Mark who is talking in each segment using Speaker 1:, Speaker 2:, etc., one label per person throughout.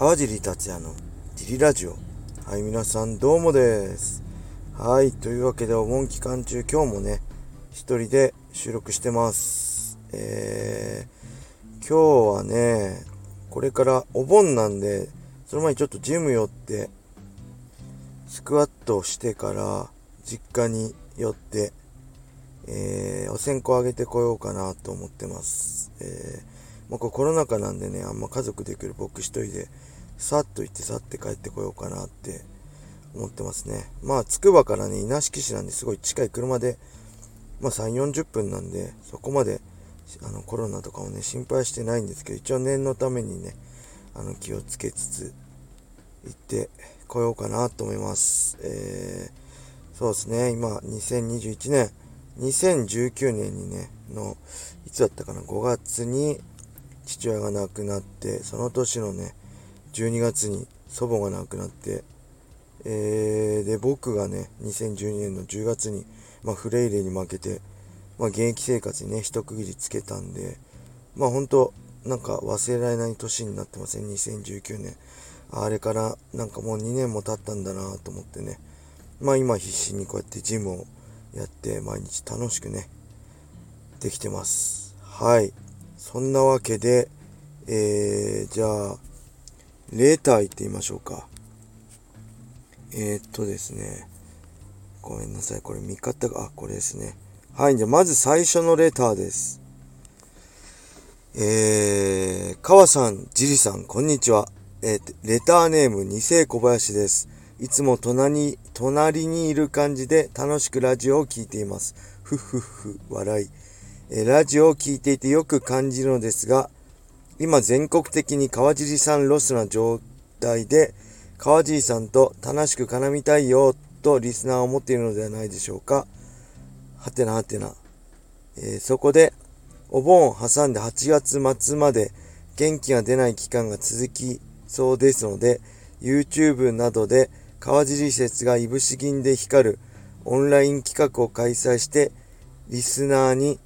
Speaker 1: 川尻達也のジリラジオ。はい、皆さんどうもです。はい、というわけでお盆期間中今日もね、一人で収録してます。えー、今日はね、これからお盆なんで、その前にちょっとジム寄って、スクワットをしてから実家に寄って、えー、お線香あげてこようかなと思ってます。えー、もうこれコロナ禍なんでね、あんま家族できる僕一人で、さっと行ってさって帰ってこようかなって思ってますね。まあ、つくばからね、稲敷市なんですごい近い車で、まあ3、40分なんで、そこまで、あの、コロナとかをね、心配してないんですけど、一応念のためにね、あの、気をつけつつ、行ってこようかなと思います。えー、そうですね、今、2021年、2019年にね、の、いつだったかな、5月に父親が亡くなって、その年のね、12月に祖母が亡くなって、えー、で、僕がね、2012年の10月に、まあ、フレイレに負けて、まあ、現役生活にね、一区切りつけたんで、まあ、本当なんか忘れられない年になってますね、2019年。あれからなんかもう2年も経ったんだなと思ってね。まあ今必死にこうやってジムをやって毎日楽しくね、できてます。はい。そんなわけで、えー、じゃあ、レーター行ってみましょうか。えー、っとですね。ごめんなさい。これ見方が、あ、これですね。はい。じゃあ、まず最初のレターです。えー、川さん、ジリさん、こんにちは。えー、レターネーム、二世小林です。いつも隣、隣にいる感じで楽しくラジオを聴いています。ふふふ、笑い。えー、ラジオを聴いていてよく感じるのですが、今全国的に川尻さんロスな状態で、川尻さんと楽しく絡みたいよとリスナーは思っているのではないでしょうか。はてなはてな。えー、そこで、お盆を挟んで8月末まで元気が出ない期間が続きそうですので、YouTube などで川尻説がいぶし銀で光るオンライン企画を開催して、リスナーに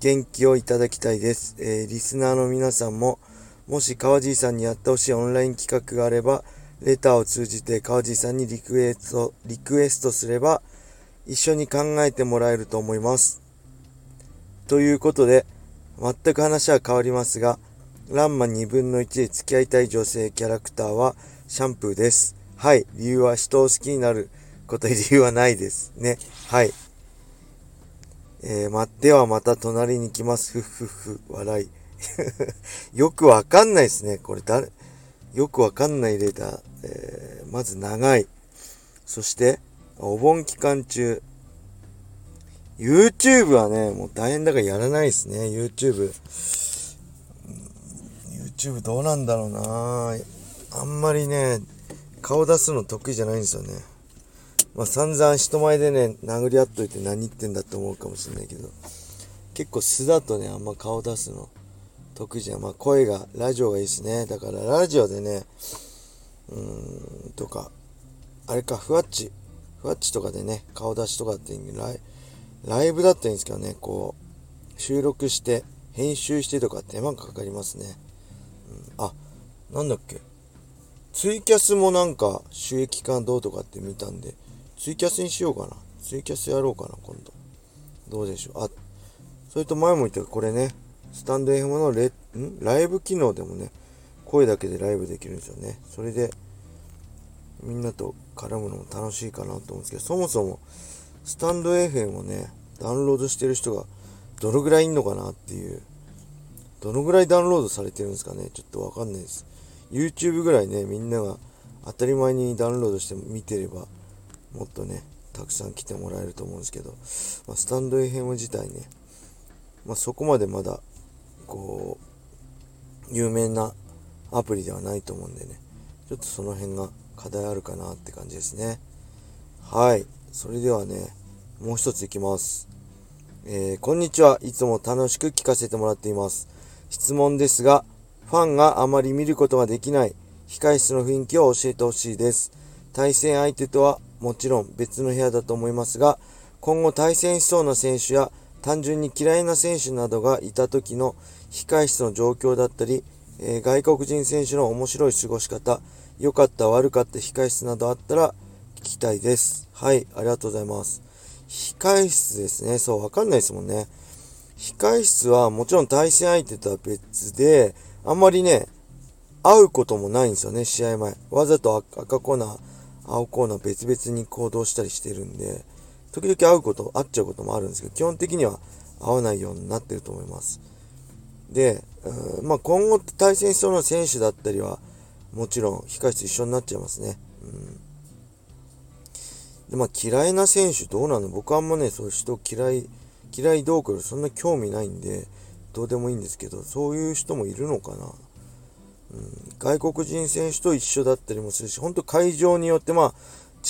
Speaker 1: 元気をいただきたいです。えー、リスナーの皆さんも、もし川尻さんにやってほしいオンライン企画があれば、レターを通じて川尻さんにリクエスト、リクエストすれば、一緒に考えてもらえると思います。ということで、全く話は変わりますが、ランマ2分の1で付き合いたい女性キャラクターはシャンプーです。はい。理由は人を好きになることに理由はないです。ね。はい。えー、ま、ではまた隣に来ます。ふふふ、笑い。よくわかんないですね。これ誰、よくわかんないレーダー。えー、まず長い。そして、お盆期間中。YouTube はね、もう大変だからやらないですね。YouTube。YouTube どうなんだろうなあんまりね、顔出すの得意じゃないんですよね。まあ散々人前でね、殴り合っといて何言ってんだって思うかもしれないけど、結構素だとね、あんま顔出すの得意じゃん。まあ声が、ラジオがいいですね。だからラジオでね、うーん、とか、あれか、ふわっち、ふわっちとかでね、顔出しとかってライライブだったらいいんですけどね、こう、収録して、編集してとか手間がかかりますね。うん、あ、なんだっけ。ツイキャスもなんか収益化どうとかって見たんで、ツイキャスにしようかな。ツイキャスやろうかな、今度。どうでしょう。あ、それと前も言ったけどこれね、スタンド FM のレん？ライブ機能でもね、声だけでライブできるんですよね。それで、みんなと絡むのも楽しいかなと思うんですけど、そもそも、スタンド FM をね、ダウンロードしてる人がどのぐらいいんのかなっていう、どのぐらいダウンロードされてるんですかね、ちょっとわかんないです。YouTube ぐらいね、みんなが当たり前にダウンロードして見てれば、もっとね、たくさん来てもらえると思うんですけど、まあ、スタンド FM 自体ね、まあ、そこまでまだ、こう、有名なアプリではないと思うんでね、ちょっとその辺が課題あるかなって感じですね。はい。それではね、もう一ついきます。えー、こんにちは。いつも楽しく聞かせてもらっています。質問ですが、ファンがあまり見ることができない控室の雰囲気を教えてほしいです。対戦相手とはもちろん別の部屋だと思いますが、今後対戦しそうな選手や単純に嫌いな選手などがいた時の控室の状況だったり、えー、外国人選手の面白い過ごし方、良かった悪かった控室などあったら聞きたいです。はい、ありがとうございます。控室ですね。そう、わかんないですもんね。控室はもちろん対戦相手とは別で、あんまりね、会うこともないんですよね、試合前。わざと赤コーナー、青コーナー別々に行動したりしてるんで、時々会うこと、会っちゃうこともあるんですけど、基本的には会わないようになってると思います。で、まあ、今後対戦しそうな選手だったりは、もちろん控室一緒になっちゃいますね。うんで、まあ、嫌いな選手どうなの？僕はあんまね、そういう人嫌い、嫌いどうこうそんな興味ないんで、どうでもいいんですけど、そういう人もいるのかな？外国人選手と一緒だったりもするし、本当会場によってまあ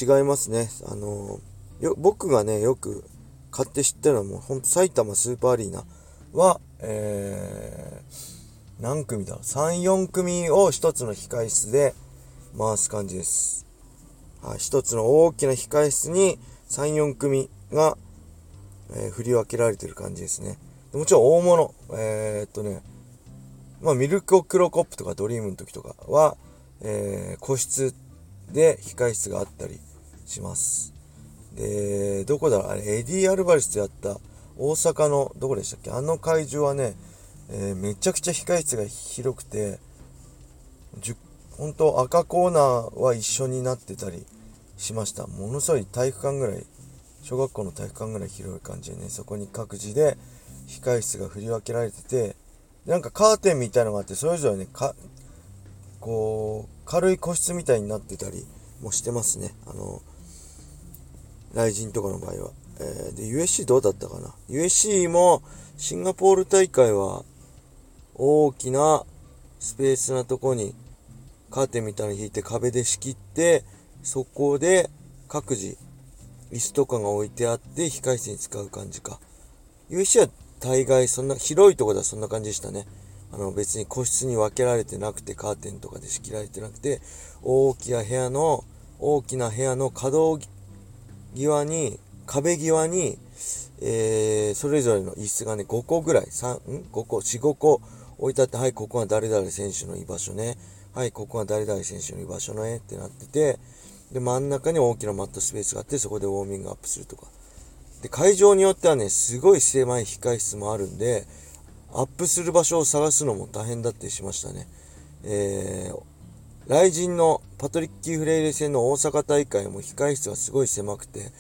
Speaker 1: 違いますね。あのよ僕がね、よく買って知ってるのはもう本当埼玉スーパーアリーナは、えー、何組だ ?3、4組を一つの控室で回す感じです。はい、一つの大きな控室に3、4組が、えー、振り分けられてる感じですね。もちろん大物、えー、っとね、まあ、ミルククロコップとかドリームの時とかは、えー、個室で控室があったりします。で、どこだろうあれ、エディ・アルバレスとやった大阪の、どこでしたっけ？あの会場はね、えー、めちゃくちゃ控室が広くて、本当赤コーナーは一緒になってたりしました。ものすごい体育館ぐらい、小学校の体育館ぐらい広い感じでね、そこに各自で控室が振り分けられてて、なんかカーテンみたいのがあって、それぞれね、か、こう、軽い個室みたいになってたりもしてますね。あの、雷神とかの場合は。えー、で、USC どうだったかな ?USC もシンガポール大会は大きなスペースなとこにカーテンみたいなの引いて壁で仕切って、そこで各自椅子とかが置いてあって控室に使う感じか。USC は大概そんな、広いとこではそんな感じでしたね。あの別に個室に分けられてなくてカーテンとかで仕切られてなくて、大きな部屋の、大きな部屋の可動際に、壁際に、えー、それぞれの椅子がね、5個ぐらい、35個、4、5個置いてあって、はい、ここは誰々選手の居場所ね。はい、ここは誰々選手の居場所の絵ってなってて、で、真ん中に大きなマットスペースがあって、そこでウォーミングアップするとか。で、会場によってはね、すごい狭い控室もあるんで、アップする場所を探すのも大変だったりしましたね。えー、雷神のパトリッキー・フレイレ戦の大阪大会も控室がすごい狭くて、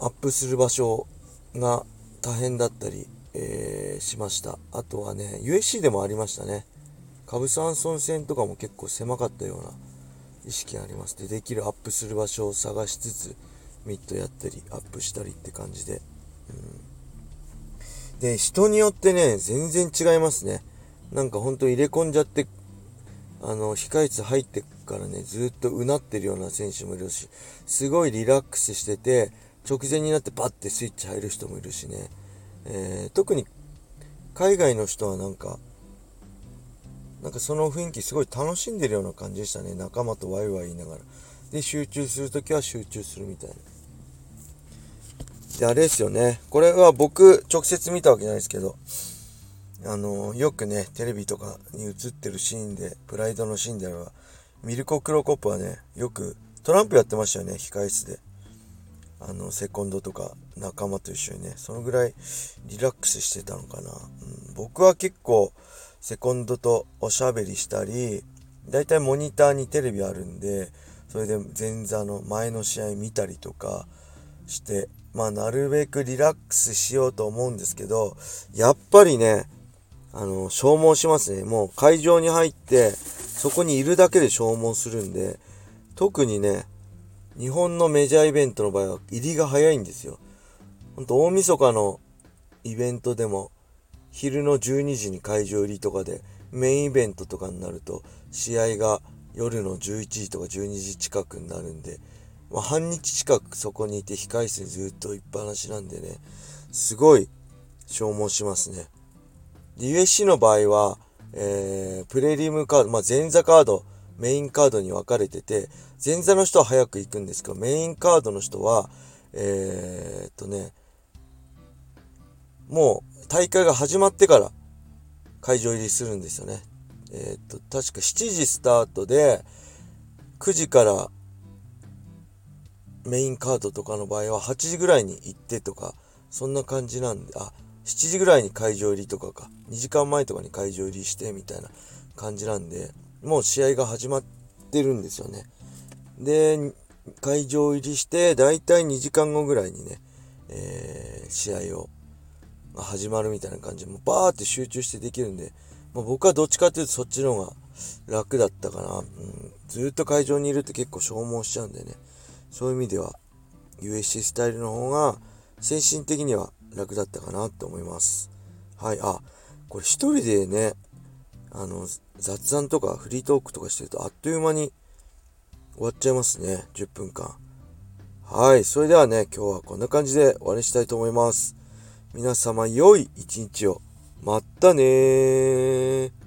Speaker 1: アップする場所が大変だったり、えー、しました。あとはね、USC でもありましたね。カブサンソン線とかも結構狭かったような意識がありますでできるアップする場所を探しつつミッドやったりアップしたりって感じで、うん、で人によってね全然違いますねなんかほんと入れ込んじゃってあの控室入ってからねずっとうなってるような選手もいるしすごいリラックスしてて直前になってバッてスイッチ入る人もいるしね、えー、特に海外の人はなんかなんかその雰囲気すごい楽しんでるような感じでしたね。仲間とワイワイ言いながら。で、集中するときは集中するみたいな。で、あれですよね。これは僕、直接見たわけじゃないですけど、あの、よくね、テレビとかに映ってるシーンで、プライドのシーンであれば、ミルコ・クロコップはね、よくトランプやってましたよね、控室で。あの、セコンドとか仲間と一緒にね、そのぐらいリラックスしてたのかな。うん、僕は結構、セコンドとおしゃべりしたり、だいたいモニターにテレビあるんで、それで前座の前の試合見たりとかして、まあなるべくリラックスしようと思うんですけど、やっぱりね、あの、消耗しますね。もう会場に入って、そこにいるだけで消耗するんで、特にね、日本のメジャーイベントの場合は入りが早いんですよ。ほんと大晦日のイベントでも昼の12時に会場入りとかでメインイベントとかになると試合が夜の11時とか12時近くになるんで、まあ、半日近くそこにいて控室にずっといっぱなしなんでねすごい消耗しますね。USC の場合は、えー、プレリムカード、まあ、前座カードメインカードに分かれてて前座の人は早く行くんですけどメインカードの人はえー、っとねもう大会が始まってから会場入りするんですよね。えー、っと、確か7時スタートで、9時からメインカードとかの場合は8時ぐらいに行ってとか、そんな感じなんで、あ、7時ぐらいに会場入りとかか、2時間前とかに会場入りしてみたいな感じなんで、もう試合が始まってるんですよね。で、会場入りして、だいたい2時間後ぐらいにね、えー、試合を、始まるみたいな感じで、もうバーって集中してできるんで、まあ、僕はどっちかっていうとそっちの方が楽だったかな。うん、ずっと会場にいるって結構消耗しちゃうんでね。そういう意味では USC スタイルの方が精神的には楽だったかなって思います。はい。あ、これ一人でね、あの、雑談とかフリートークとかしてるとあっという間に終わっちゃいますね。10分間。はい。それではね、今日はこんな感じで終わりしたいと思います。皆様良い一日を。まったねー。